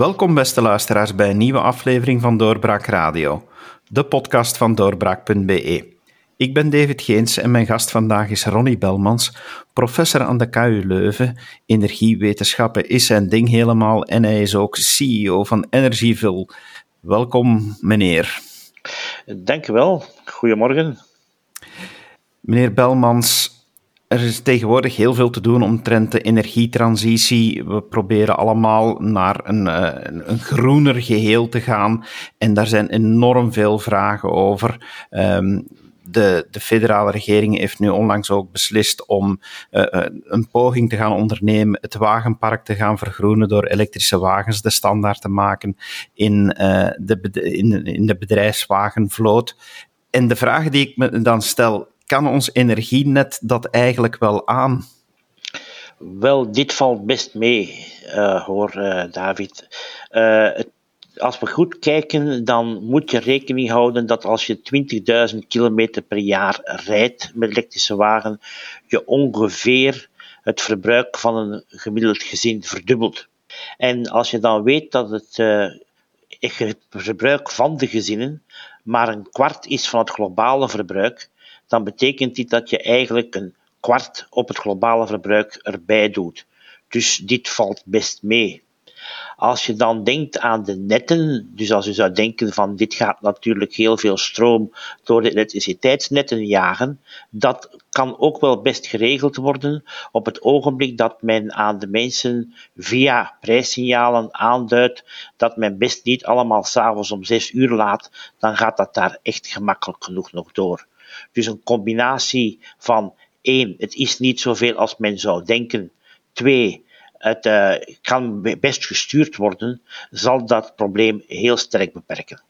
Welkom beste luisteraars bij een nieuwe aflevering van Doorbraak Radio, de podcast van doorbraak.be. Ik ben David Geens en mijn gast vandaag is Ronnie Belmans, professor aan de KU Leuven. Energiewetenschappen is zijn ding helemaal en hij is ook CEO van Energyville. Welkom meneer. Dank u wel. Goedemorgen. Meneer Belmans, er is tegenwoordig heel veel te doen omtrent de energietransitie. We proberen allemaal naar een, uh, een groener geheel te gaan. En daar zijn enorm veel vragen over. Um, de, de, federale regering heeft nu onlangs ook beslist om uh, een poging te gaan ondernemen, het wagenpark te gaan vergroenen door elektrische wagens de standaard te maken in, de, in, in de bedrijfswagenvloot. En de vraag die ik me dan stel, kan ons energienet dat eigenlijk wel aan? Wel, dit valt best mee, uh, hoor, uh, David. Uh, als we goed kijken, dan moet je rekening houden dat als je 20.000 kilometer per jaar rijdt met elektrische wagen, je ongeveer het verbruik van een gemiddeld gezin verdubbelt. En als je dan weet dat het, het verbruik van de gezinnen maar een kwart is van het globale verbruik, dan betekent dit dat je eigenlijk een kwart op het globale verbruik erbij doet. Dus dit valt best mee. Als je dan denkt aan de netten, dus als je zou denken van dit gaat natuurlijk heel veel stroom door de elektriciteitsnetten jagen, dat kan ook wel best geregeld worden op het ogenblik dat men aan de mensen via prijssignalen aanduidt dat men best niet allemaal s'avonds om zes uur laat, dan gaat dat daar echt gemakkelijk genoeg nog door. Dus een combinatie van één, het is niet zoveel als men zou denken. Twee, het uh, kan best gestuurd worden, zal dat probleem heel sterk beperken.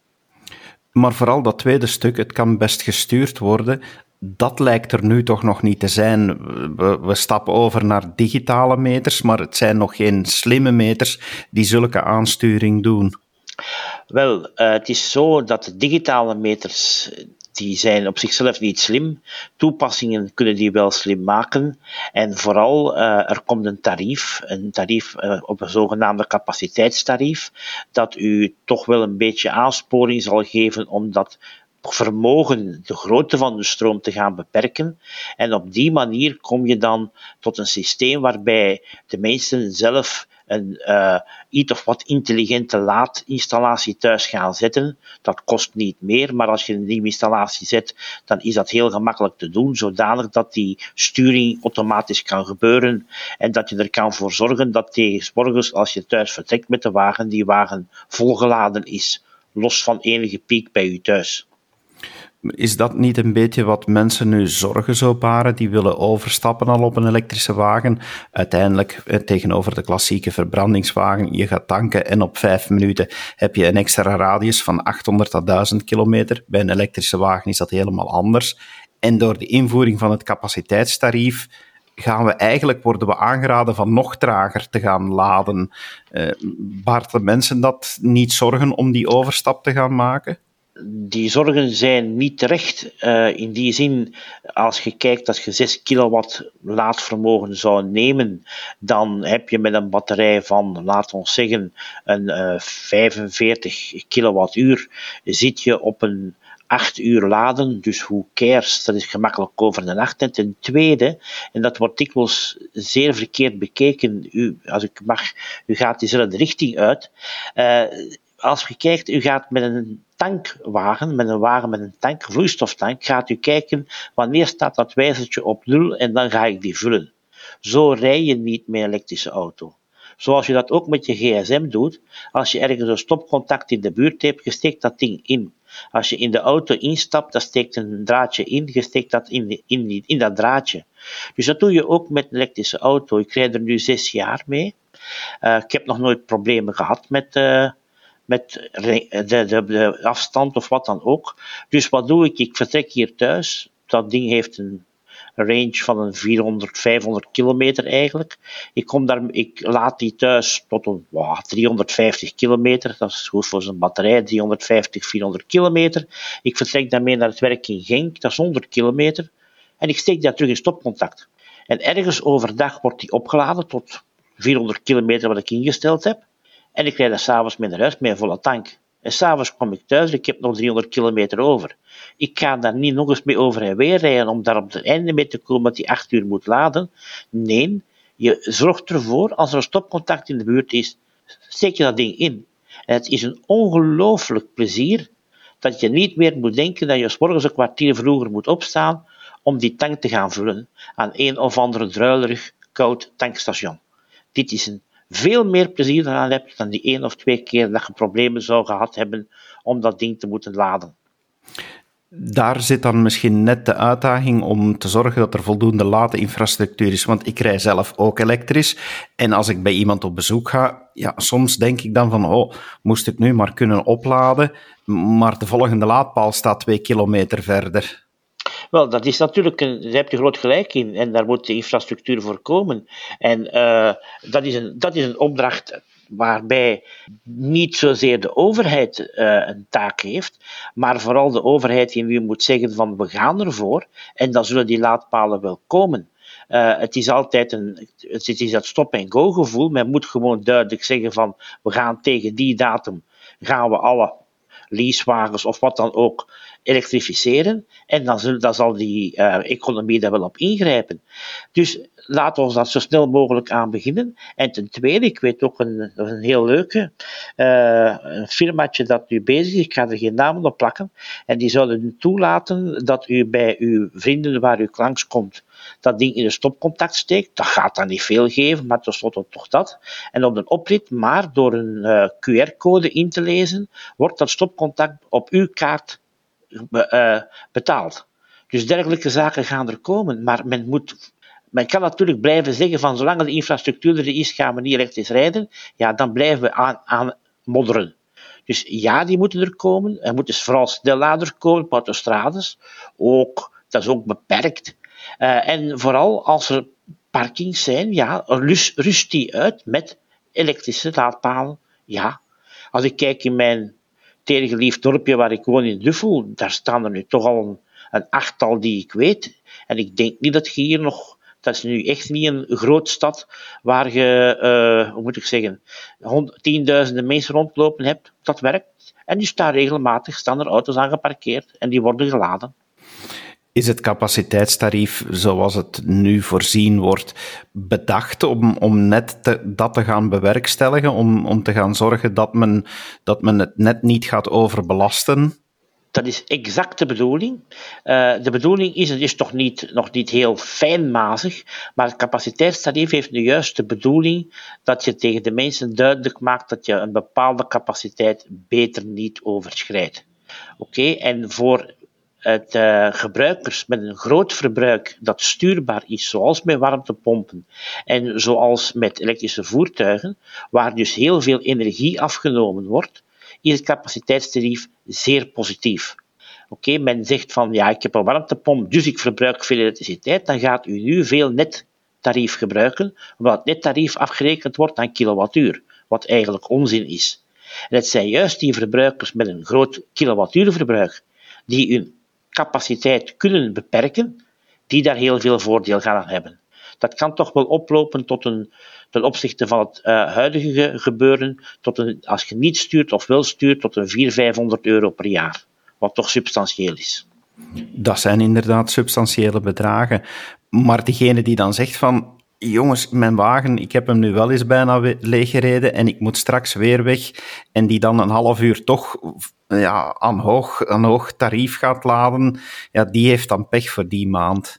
Maar vooral dat tweede stuk, het kan best gestuurd worden, dat lijkt er nu toch nog niet te zijn. We, we, stappen over naar digitale meters, maar het zijn nog geen slimme meters die zulke aansturing doen. Wel, uh, het is zo dat de digitale meters die zijn op zichzelf niet slim. Toepassingen kunnen die wel slim maken. En vooral, uh, er komt een tarief, een tarief uh, op een zogenaamde capaciteitstarief, dat u toch wel een beetje aansporing zal geven om dat vermogen, de grootte van de stroom te gaan beperken. En op die manier kom je dan tot een systeem waarbij de mensen zelf een uh, iets of wat intelligente laadinstallatie thuis gaan zetten. Dat kost niet meer, maar als je een nieuwe installatie zet, dan is dat heel gemakkelijk te doen, zodanig dat die sturing automatisch kan gebeuren en dat je er kan voor zorgen dat tegen morgens, als je thuis vertrekt met de wagen, die wagen volgeladen is, los van enige piek bij je thuis. Is dat niet een beetje wat mensen nu zorgen zo baren? Die willen overstappen al op een elektrische wagen. Uiteindelijk, eh, tegenover de klassieke verbrandingswagen, je gaat tanken en op vijf minuten heb je een extra radius van 800 à 1000 kilometer. Bij een elektrische wagen is dat helemaal anders. En door de invoering van het capaciteitstarief gaan we eigenlijk, worden we aangeraden van nog trager te gaan laden. Uh, baart de mensen dat niet zorgen om die overstap te gaan maken? Die zorgen zijn niet terecht. Uh, in die zin, als je kijkt dat je 6 kilowatt laadvermogen zou nemen, dan heb je met een batterij van, laten we zeggen, een uh, 45 kilowattuur, zit je op een 8 uur laden. Dus hoe cares, dat is gemakkelijk over de nacht. En ten tweede, en dat wordt dikwijls zeer verkeerd bekeken, u, als ik mag, u gaat diezelfde richting uit. Uh, als je kijkt, u gaat met een tankwagen, met een wagen met een tank, vloeistoftank, gaat u kijken wanneer staat dat wijzertje op nul en dan ga ik die vullen. Zo rij je niet met een elektrische auto. Zoals je dat ook met je gsm doet, als je ergens een stopcontact in de buurt hebt, je steekt dat ding in. Als je in de auto instapt, dan steekt een draadje in, je steekt dat in, in, dat draadje. Dus dat doe je ook met een elektrische auto. Ik rijd er nu zes jaar mee. Uh, ik heb nog nooit problemen gehad met, uh, met de, de, afstand of wat dan ook. Dus wat doe ik? Ik vertrek hier thuis. Dat ding heeft een range van een 400, 500 kilometer eigenlijk. Ik, kom daar, ik laat die thuis tot een wow, 350 kilometer. Dat is goed voor zijn batterij, 350, 400 kilometer. Ik vertrek daarmee naar het werk in Genk, dat is 100 kilometer. En ik steek daar terug in stopcontact. En ergens overdag wordt die opgeladen tot 400 kilometer wat ik ingesteld heb. En ik rijd er s'avonds mee naar huis met een volle tank. En s'avonds kom ik thuis, ik heb nog 300 kilometer over. Ik ga daar niet nog eens mee over en weer rijden om daar op het einde mee te komen dat die 8 uur moet laden. Nee, je zorgt ervoor, als er een stopcontact in de buurt is, steek je dat ding in. En het is een ongelooflijk plezier dat je niet meer moet denken dat je morgens een kwartier vroeger moet opstaan om die tank te gaan vullen aan een of andere druilerig koud tankstation. Dit is een veel meer plezier eraan hebt dan die één of twee keer dat je problemen zou gehad hebben om dat ding te moeten laden. Daar zit dan misschien net de uitdaging om te zorgen dat er voldoende laadinfrastructuur is. Want ik rij zelf ook elektrisch. En als ik bij iemand op bezoek ga, ja, soms denk ik dan van, oh, moest ik nu maar kunnen opladen. Maar de volgende laadpaal staat twee kilometer verder. Wel, dat is natuurlijk, een, daar heb je groot gelijk in. En daar moet de infrastructuur voor komen. En uh, dat, is een, dat is een opdracht waarbij niet zozeer de overheid uh, een taak heeft, maar vooral de overheid die nu moet zeggen van we gaan ervoor en dan zullen die laadpalen wel komen. Uh, het is altijd een, het is dat stop-en-go gevoel. Men moet gewoon duidelijk zeggen van we gaan tegen die datum gaan we alle leasewagens of wat dan ook elektrificeren. En dan, zullen, zal die uh, economie daar wel op ingrijpen. Dus laten we dat zo snel mogelijk aan beginnen. En ten tweede, ik weet ook een, een heel leuke, uh, een firmaatje dat nu bezig is, ik ga er geen namen op plakken, en die zouden toelaten dat u bij uw vrienden waar u langskomt, dat ding in een stopcontact steekt. Dat gaat dan niet veel geven, maar tenslotte toch dat. En op een oprit, maar door een uh, QR-code in te lezen, wordt dat stopcontact op uw kaart uh, betaald. Dus dergelijke zaken gaan er komen, maar men moet men kan natuurlijk blijven zeggen van zolang de infrastructuur er is, gaan we niet elektrisch rijden. Ja, dan blijven we aan, aan modderen. Dus ja, die moeten er komen. Er moeten vooral snelladers komen op autostrades. Ook, dat is ook beperkt. Uh, en vooral als er parkings zijn, ja, rust, rust die uit met elektrische laadpalen. Ja, als ik kijk in mijn tegengeliefd dorpje waar ik woon in Duffel, daar staan er nu toch al een, een achttal die ik weet. En ik denk niet dat je hier nog dat is nu echt niet een groot stad waar je, uh, hoe moet ik zeggen, tienduizenden mensen rondlopen hebt. Dat werkt. En die staan regelmatig, staan er auto's aan geparkeerd en die worden geladen. Is het capaciteitstarief zoals het nu voorzien wordt bedacht om, om net dat te gaan bewerkstelligen, om, om te gaan zorgen dat men, dat men het net niet gaat overbelasten? Dat is exact de bedoeling. Uh, de bedoeling is, het is toch niet, nog niet heel fijnmazig, maar het capaciteitstarief heeft de bedoeling dat je tegen de mensen duidelijk maakt dat je een bepaalde capaciteit beter niet overschrijdt. Oké, en voor het uh, gebruikers met een groot verbruik dat stuurbaar is, zoals met warmtepompen en zoals met elektrische voertuigen, waar dus heel veel energie afgenomen wordt, is het capaciteitstarief zeer positief. Oké, men zegt van ja, ik heb een warmtepomp, dus ik verbruik veel elektriciteit, dan gaat u nu veel nettarief gebruiken, omdat het nettarief afgerekend wordt aan kilowattuur, wat eigenlijk onzin is. En het zijn juist die verbruikers met een groot kilowattuurverbruik die hun capaciteit kunnen beperken, die daar heel veel voordeel gaan aan hebben. Dat kan toch wel oplopen tot een, ten opzichte van het uh, huidige gebeuren, tot een, als je niet stuurt of wel stuurt, tot een 400, 500 euro per jaar. Wat toch substantieel is. Dat zijn inderdaad substantiële bedragen. Maar diegene die dan zegt van, jongens, mijn wagen, ik heb hem nu wel eens bijna leeggereden en ik moet straks weer weg. En die dan een half uur toch ja, aan, hoog, aan hoog tarief gaat laden, ja, die heeft dan pech voor die maand.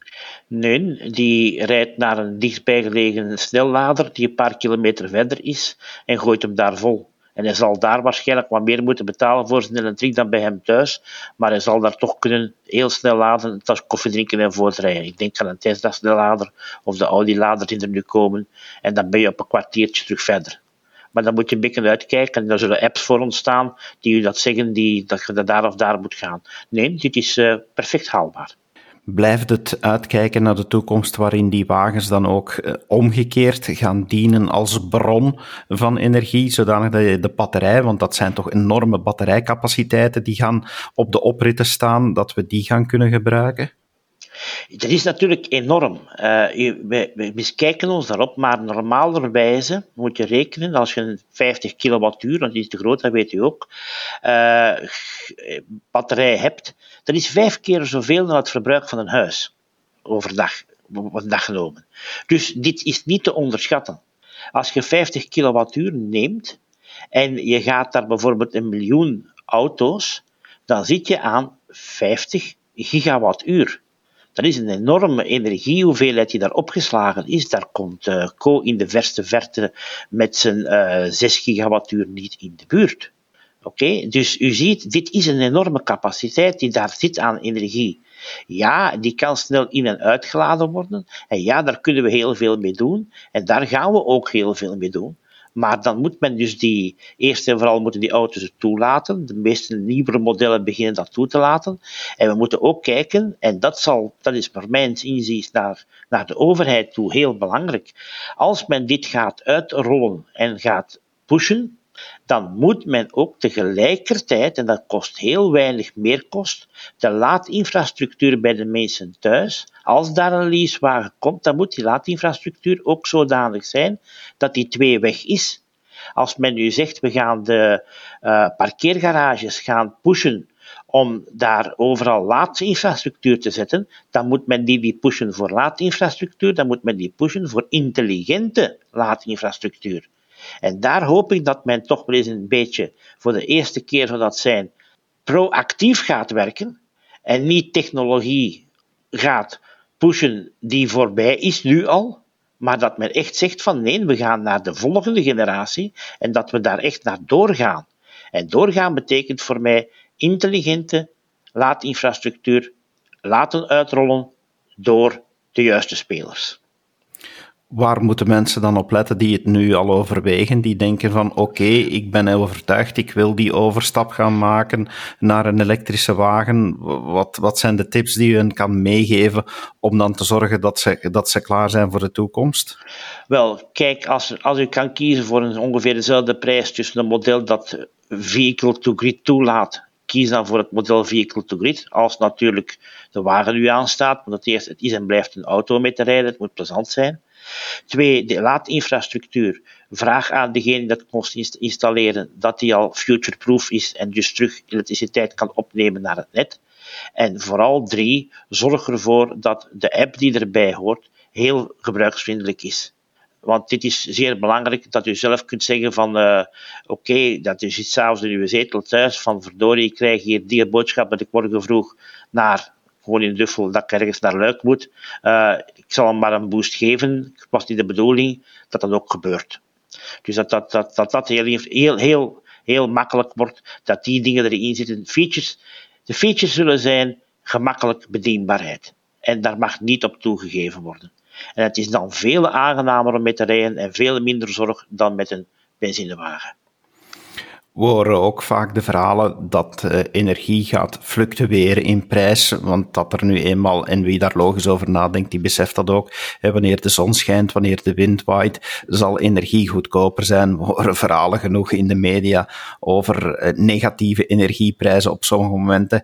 Nee, die rijdt naar een dichtbijgelegen snellader die een paar kilometer verder is en gooit hem daar vol. En hij zal daar waarschijnlijk wat meer moeten betalen voor zijn elektriek dan bij hem thuis. Maar hij zal daar toch kunnen heel snel laden, tas koffie drinken en voortrijden. Ik denk aan een Tesla of de Audi lader die er nu komen. En dan ben je op een kwartiertje terug verder. Maar dan moet je een beetje uitkijken en daar zullen apps voor ontstaan die u dat zeggen die, dat je daar of daar moet gaan. Nee, dit is uh, perfect haalbaar blijft het uitkijken naar de toekomst waarin die wagens dan ook eh, omgekeerd gaan dienen als bron van energie, zodanig dat je de batterij, want dat zijn toch enorme batterijcapaciteiten die gaan op de opritten staan, dat we die gaan kunnen gebruiken? Dat is natuurlijk enorm. Uh, we, miskijken ons daarop, maar normalerwijze moet je rekenen, als je een 50 kilowattuur, dat is te groot, dat weet u ook, uh, batterij hebt, dat is vijf keer zoveel dan het verbruik van een huis overdag, dag genomen. Dus dit is niet te onderschatten. Als je 50 kilowattuur neemt en je gaat daar bijvoorbeeld een miljoen auto's, dan zit je aan 50 gigawattuur. Dat is een enorme energiehoeveelheid die daar opgeslagen is. Daar komt uh, Co in de verste verte met zijn uh, eh, 6 gigawattuur niet in de buurt. Oké, dus u ziet, dit is een enorme capaciteit die daar zit aan energie. Ja, die kan snel in- en uitgeladen worden. En ja, daar kunnen we heel veel mee doen. En daar gaan we ook heel veel mee doen. Maar dan moet men dus die, eerst en vooral moeten die auto's toelaten. De meeste nieuwere modellen beginnen dat toe te laten. En we moeten ook kijken, en dat, zal, dat is voor mijn inzicht naar, naar de overheid toe heel belangrijk. Als men dit gaat uitrollen en gaat pushen, dan moet men ook tegelijkertijd, en dat kost heel weinig meer kost, de laadinfrastructuur bij de mensen thuis, als daar een leasewagen komt, dan moet die laadinfrastructuur ook zodanig zijn dat die twee weg is. Als men nu zegt, we gaan de uh, parkeergarages gaan pushen om daar overal laadinfrastructuur te zetten, dan moet men die niet pushen voor laadinfrastructuur, dan moet men die pushen voor intelligente laadinfrastructuur. En daar hoop ik dat men toch wel eens een beetje, voor de eerste keer zou dat zijn, proactief gaat werken en niet technologie gaat pushen die voorbij is nu al, maar dat men echt zegt van nee, we gaan naar de volgende generatie en dat we daar echt naar doorgaan. En doorgaan betekent voor mij intelligente laadinfrastructuur laten uitrollen door de juiste spelers waar moeten mensen dan op letten die het nu al overwegen? Die denken van oké, ik ben overtuigd, ik wil die overstap gaan maken naar een elektrische wagen. Wat, wat zijn de tips die u hen kan meegeven om dan te zorgen dat ze, dat ze klaar zijn voor de toekomst? Wel, kijk, als, als u kan kiezen voor een ongeveer dezelfde prijs tussen een model dat vehicle to grid toelaat kies dan voor het model vehicle to grid, als natuurlijk de wagen u aanstaat, want het, het is en blijft een auto mee te rijden, het moet plezant zijn. Twee, de laadinfrastructuur. Vraag aan degene dat moest installeren dat die al futureproof is en dus terug elektriciteit kan opnemen naar het net. En vooral drie, zorg ervoor dat de app die erbij hoort heel gebruiksvriendelijk is. Want dit is zeer belangrijk dat u zelf kunt zeggen van uh, oké, dat u zit s'avonds in uw zetel thuis van verdorie, ik krijg hier die boodschap dat ik morgen vroeg naar gewoon in duffel dat ik ergens naar Luik moet. Uh, ik zal hem maar een boost geven. Het was niet de bedoeling dat dat ook gebeurt. Dus dat dat, dat, dat, dat heel, heel, heel, heel makkelijk wordt, dat die dingen erin zitten. Features, de features zullen zijn gemakkelijk bedienbaarheid. En daar mag niet op toegegeven worden. En het is dan veel aangenamer om met te rijden en veel minder zorg dan met een benzinewagen. We horen ook vaak de verhalen dat uh, energie gaat fluctueren in prijs, want dat er nu eenmaal, en wie daar logisch over nadenkt, die beseft dat ook, wanneer de zon schijnt, wanneer de wind waait, zal energie goedkoper zijn. We horen verhalen genoeg in de media over uh, negatieve energieprijzen op sommige momenten.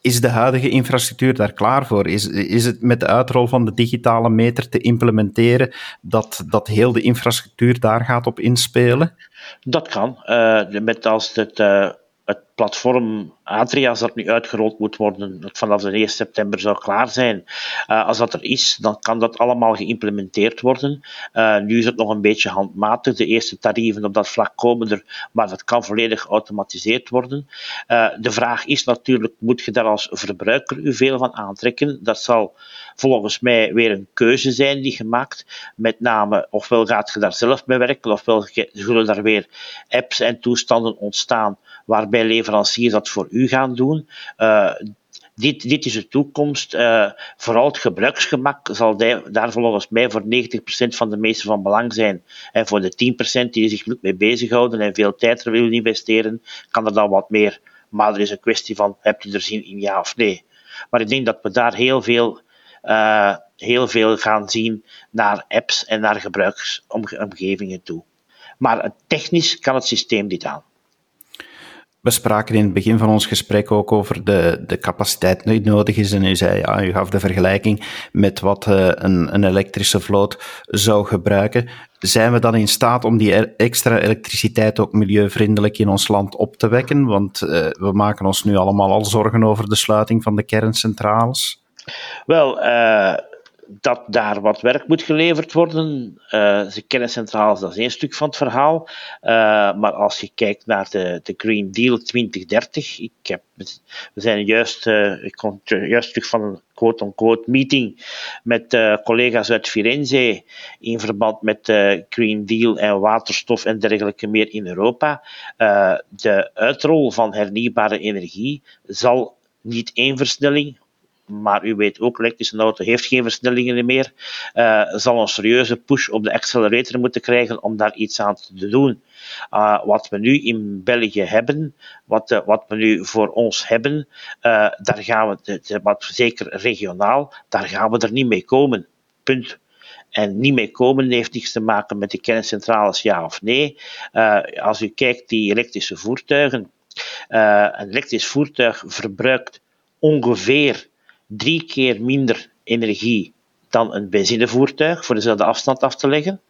Is de huidige infrastructuur daar klaar voor? Is, is het met de uitrol van de digitale meter te implementeren dat, dat heel de infrastructuur daar gaat op inspelen? Dat kan. Uh, met als het, uh, het platform Adrias dat nu uitgerold moet worden, dat vanaf de 1 september zou klaar zijn. Uh, als dat er is, dan kan dat allemaal geïmplementeerd worden. Uh, nu is het nog een beetje handmatig. De eerste tarieven op dat vlak komen er, maar dat kan volledig geautomatiseerd worden. Uh, de vraag is natuurlijk, moet je daar als verbruiker u veel van aantrekken? Dat zal volgens mij weer een keuze zijn die gemaakt. Met name, ofwel gaat je daar zelf mee werken, ofwel zullen daar weer apps en toestanden ontstaan waarbij leveranciers dat voor u gaan doen. Uh, dit, dit, is de toekomst. Uh, vooral het gebruiksgemak zal daar volgens mij voor 90% van de meesten van belang zijn. En voor de 10% die zich mee bezighouden en veel tijd er willen investeren, kan er dan wat meer. Maar er is een kwestie van, heb je er zin in ja of nee? Maar ik denk dat we daar heel veel, uh, heel veel gaan zien naar apps en naar gebruiksomgevingen toe. Maar technisch kan het systeem dit aan. We spraken in het begin van ons gesprek ook over de, de capaciteit die nodig is. En u zei, ja, u gaf de vergelijking met wat uh, een, een elektrische vloot zou gebruiken. Zijn we dan in staat om die extra elektriciteit ook milieuvriendelijk in ons land op te wekken? Want uh, we maken ons nu allemaal al zorgen over de sluiting van de kerncentrales. Wel, uh, dat daar wat werk moet geleverd worden. Uh, ze kennen centrales, dat is één stuk van het verhaal. Uh, maar als je kijkt naar de, de Green Deal 2030, ik heb, we zijn juist, uh, ik kom juist terug van een quote-unquote meeting met collega's uit Firenze in verband met de Green Deal en waterstof en dergelijke meer in Europa. de uitrol van hernieuwbare energie zal niet één versnelling, maar u weet ook, elektrische auto heeft geen versnellingen meer, uh, zal een serieuze push op de accelerator moeten krijgen om daar iets aan te doen. Uh, wat we nu in België hebben, wat, uh, wat we nu voor ons hebben, daar gaan we, de, wat zeker regionaal, daar gaan we er niet mee komen. Punt. En niet mee komen heeft niets te maken met de kerncentrales, ja of nee. als u kijkt die elektrische voertuigen, een elektrisch voertuig verbruikt ongeveer drie keer minder energie dan een benzinevoertuig voor dezelfde afstand af te leggen.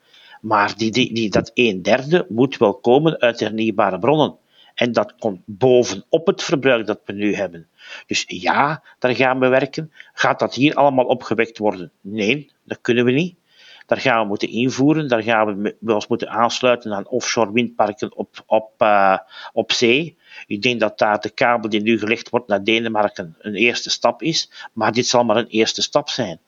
Maar die, die, dat een derde moet wel komen uit hernieuwbare bronnen. En dat komt bovenop het verbruik dat we nu hebben. Dus ja, daar gaan we werken. Gaat dat hier allemaal opgewekt worden? Nee, dat kunnen we niet. Daar gaan we moeten invoeren. Daar gaan we ons moeten aansluiten aan offshore windparken op, op, uh, op zee. Ik denk dat daar de kabel die nu gelegd wordt naar Denemarken een eerste stap is, maar dit zal maar een eerste stap zijn.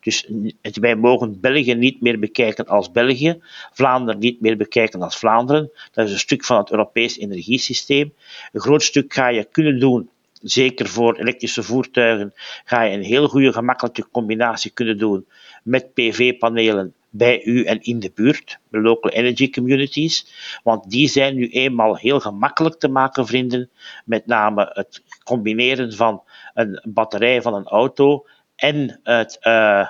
Dus wij mogen België niet meer bekijken als België, Vlaanderen niet meer bekijken als Vlaanderen. Dat is een stuk van het Europees energiesysteem. Een groot stuk ga je kunnen doen, zeker voor elektrische voertuigen, ga je een heel goede gemakkelijke combinatie kunnen doen met PV-panelen bij u en in de buurt, de local energy communities, want die zijn nu eenmaal heel gemakkelijk te maken, vrienden, met name het combineren van een batterij van een auto en het, uh,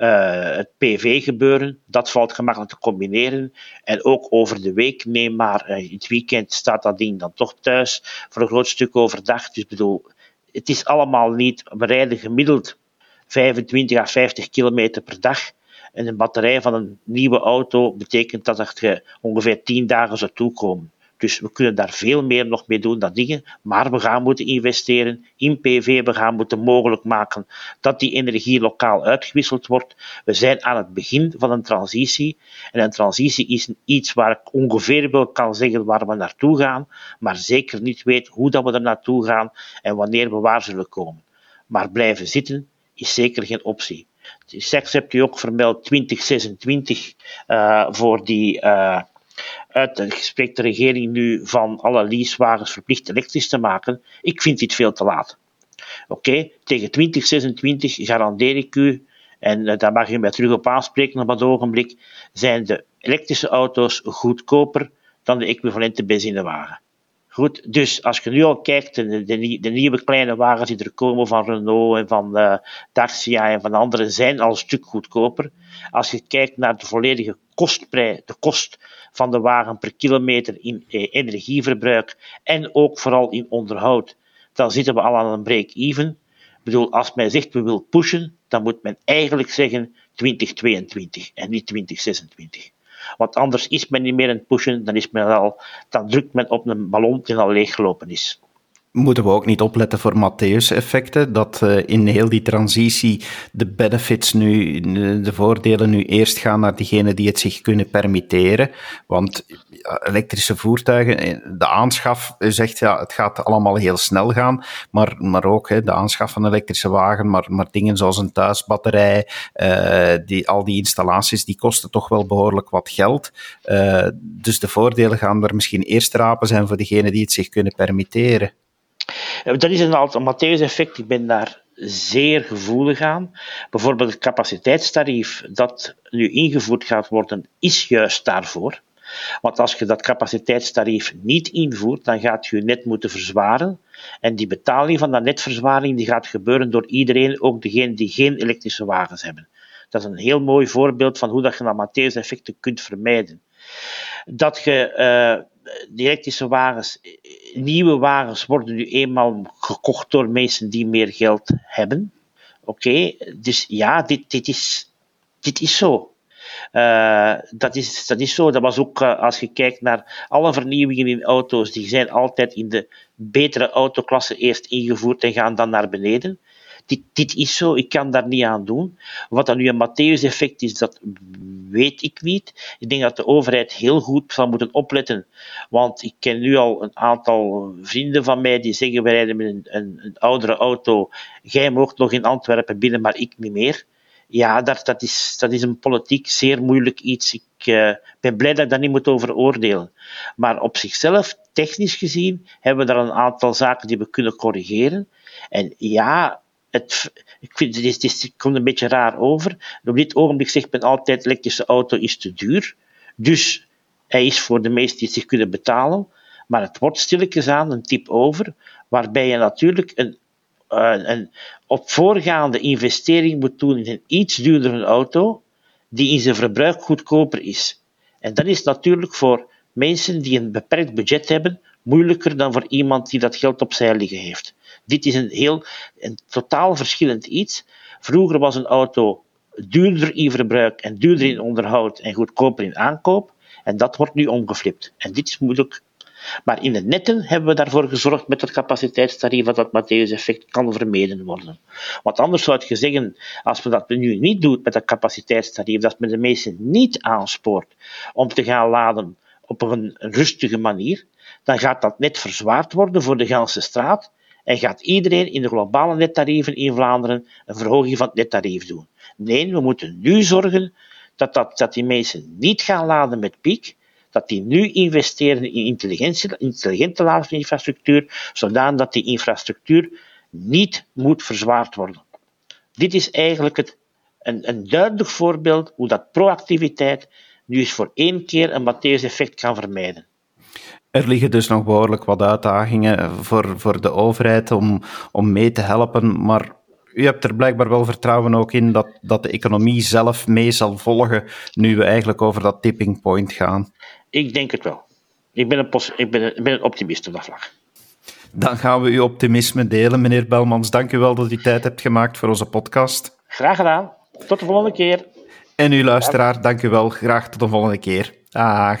uh, het PV-gebeuren, dat valt gemakkelijk te combineren. En ook over de week, neem maar, uh, het weekend staat dat ding dan toch thuis, voor een groot stuk overdag. Dus bedoel, het is allemaal niet, we rijden gemiddeld 25 à 50 kilometer per dag. En een batterij van een nieuwe auto betekent dat je ongeveer 10 dagen zou toekomen. Dus we kunnen daar veel meer nog mee doen dan dingen. Maar we gaan moeten investeren in PV. We gaan moeten mogelijk maken dat die energie lokaal uitgewisseld wordt. We zijn aan het begin van een transitie. En een transitie is iets waar ik ongeveer wel kan zeggen waar we naartoe gaan. Maar zeker niet weet hoe dat we er naartoe gaan en wanneer we waar zullen komen. Maar blijven zitten is zeker geen optie. Seks hebt u ook vermeld 2026 uh, voor die. Uh, uit spreekt de regering nu van alle leasewagens verplicht elektrisch te maken. Ik vind dit veel te laat. Oké, tegen 2026 garandeer ik u, en uh, daar mag u mij terug op aanspreken op dat ogenblik, zijn de elektrische auto's goedkoper dan de equivalente benzinewagen. Dus als je nu al kijkt, de, de, de, nieuwe kleine wagens die er komen van Renault en van uh, Dacia en van anderen, zijn al een stuk goedkoper. Als je kijkt naar de volledige kostprijs, de kost van de wagen per kilometer in eh, energieverbruik en ook vooral in onderhoud, dan zitten we al aan een break-even. Ik bedoel, als men zegt we wil pushen, dan moet men eigenlijk zeggen 2022 en niet 2026. Want anders is men niet meer aan het pushen, dan, is men al, dan drukt men op een ballon die al leeggelopen is. Moeten we ook niet opletten voor Matthäus-effecten? Dat uh, in heel die transitie de benefits nu, de voordelen nu eerst gaan naar diegenen die het zich kunnen permitteren. Want elektrische voertuigen, eh, de aanschaf, zegt ja, het gaat allemaal heel snel gaan. Maar, maar ook hè, de aanschaf van elektrische wagen, maar, maar dingen zoals een thuisbatterij, uh, die, al die installaties, die kosten toch wel behoorlijk wat geld. Dus de voordelen gaan er misschien eerst rapen zijn voor diegenen die het zich kunnen permitteren. Dat is een Matthäus-effect. Ik ben daar zeer gevoelig aan. Bijvoorbeeld het capaciteitstarief dat nu ingevoerd gaat worden, is juist daarvoor. Want als je dat capaciteitstarief niet invoert, dan gaat je net moeten verzwaren. En die betaling van dat netverzwaring die gaat gebeuren door iedereen, ook degenen die geen elektrische wagens hebben. Dat is een heel mooi voorbeeld van hoe dat je dat Matthäus-effecten kunt vermijden. Dat je uh, elektrische wagens, nieuwe wagens worden nu eenmaal gekocht door mensen die meer geld hebben. Oké, dus ja, dit, dit, is, dit is zo. Uh, dat, is, dat is zo. Dat was ook, uh, als je kijkt naar alle vernieuwingen in auto's, die zijn altijd in de betere autoklasse eerst ingevoerd en gaan dan naar beneden. Dit, dit is zo, ik kan daar niet aan doen. Wat dan nu een Matthäus-effect is, dat weet ik niet. Ik denk dat de overheid heel goed zal moeten opletten. Want ik ken nu al een aantal vrienden van mij die zeggen: wij rijden met een, een, oudere auto. Jij mocht nog in Antwerpen binnen, maar ik niet meer. Ja, dat, dat, is, dat is een politiek zeer moeilijk iets. Ik uh, ben blij dat ik daar niet moet over oordelen. Maar op zichzelf, technisch gezien, hebben we daar een aantal zaken die we kunnen corrigeren. En ja, het, ik vind, het, komt een beetje raar over. Op dit ogenblik zegt men altijd, elektrische auto is te duur. Dus hij is voor de meesten die zich kunnen betalen. Maar het wordt stilletjes aan een tip over, waarbij je natuurlijk een, een op voorgaande investering moet doen in een iets duurdere auto, die in zijn verbruik goedkoper is. En dat is natuurlijk voor mensen die een beperkt budget hebben, moeilijker dan voor iemand die dat geld opzij liggen heeft. Dit is een heel, een totaal verschillend iets. Vroeger was een auto duurder in verbruik en duurder in onderhoud en goedkoper in aankoop. En dat wordt nu omgeflipt. En dit is moeilijk. Maar in de netten hebben we daarvoor gezorgd met het capaciteitstarief dat dat Matthäus-effect kan vermeden worden. Want anders zou je zeggen, als we dat nu niet doen met dat capaciteitstarief, dat men de mensen niet aanspoort om te gaan laden op een rustige manier, dan gaat dat net verzwaard worden voor de ganse straat en gaat iedereen in de globale nettarieven in Vlaanderen een verhoging van het nettarief doen. Nee, we moeten nu zorgen dat, dat, dat die mensen niet gaan laden met piek, dat die nu investeren in intelligente ladinfrastructuur, zodat die infrastructuur niet moet verzwaard worden. Dit is eigenlijk het, een, een duidelijk voorbeeld hoe dat proactiviteit nu eens voor één keer een Matthäus-effect kan vermijden. Er liggen dus nog behoorlijk wat uitdagingen voor, voor de overheid om, om mee te helpen, maar u hebt er blijkbaar wel vertrouwen ook in dat, dat de economie zelf mee zal volgen nu we eigenlijk over dat tipping point gaan. Ik denk het wel. Ik ben een, ik ben een, ben een optimist op dat vlak. Dan gaan we uw optimisme delen, meneer Belmans. Dank u wel dat u tijd hebt gemaakt voor onze podcast. Graag gedaan. Tot de volgende keer. En u luisteraar, dank u wel. Graag tot de volgende keer. Dag.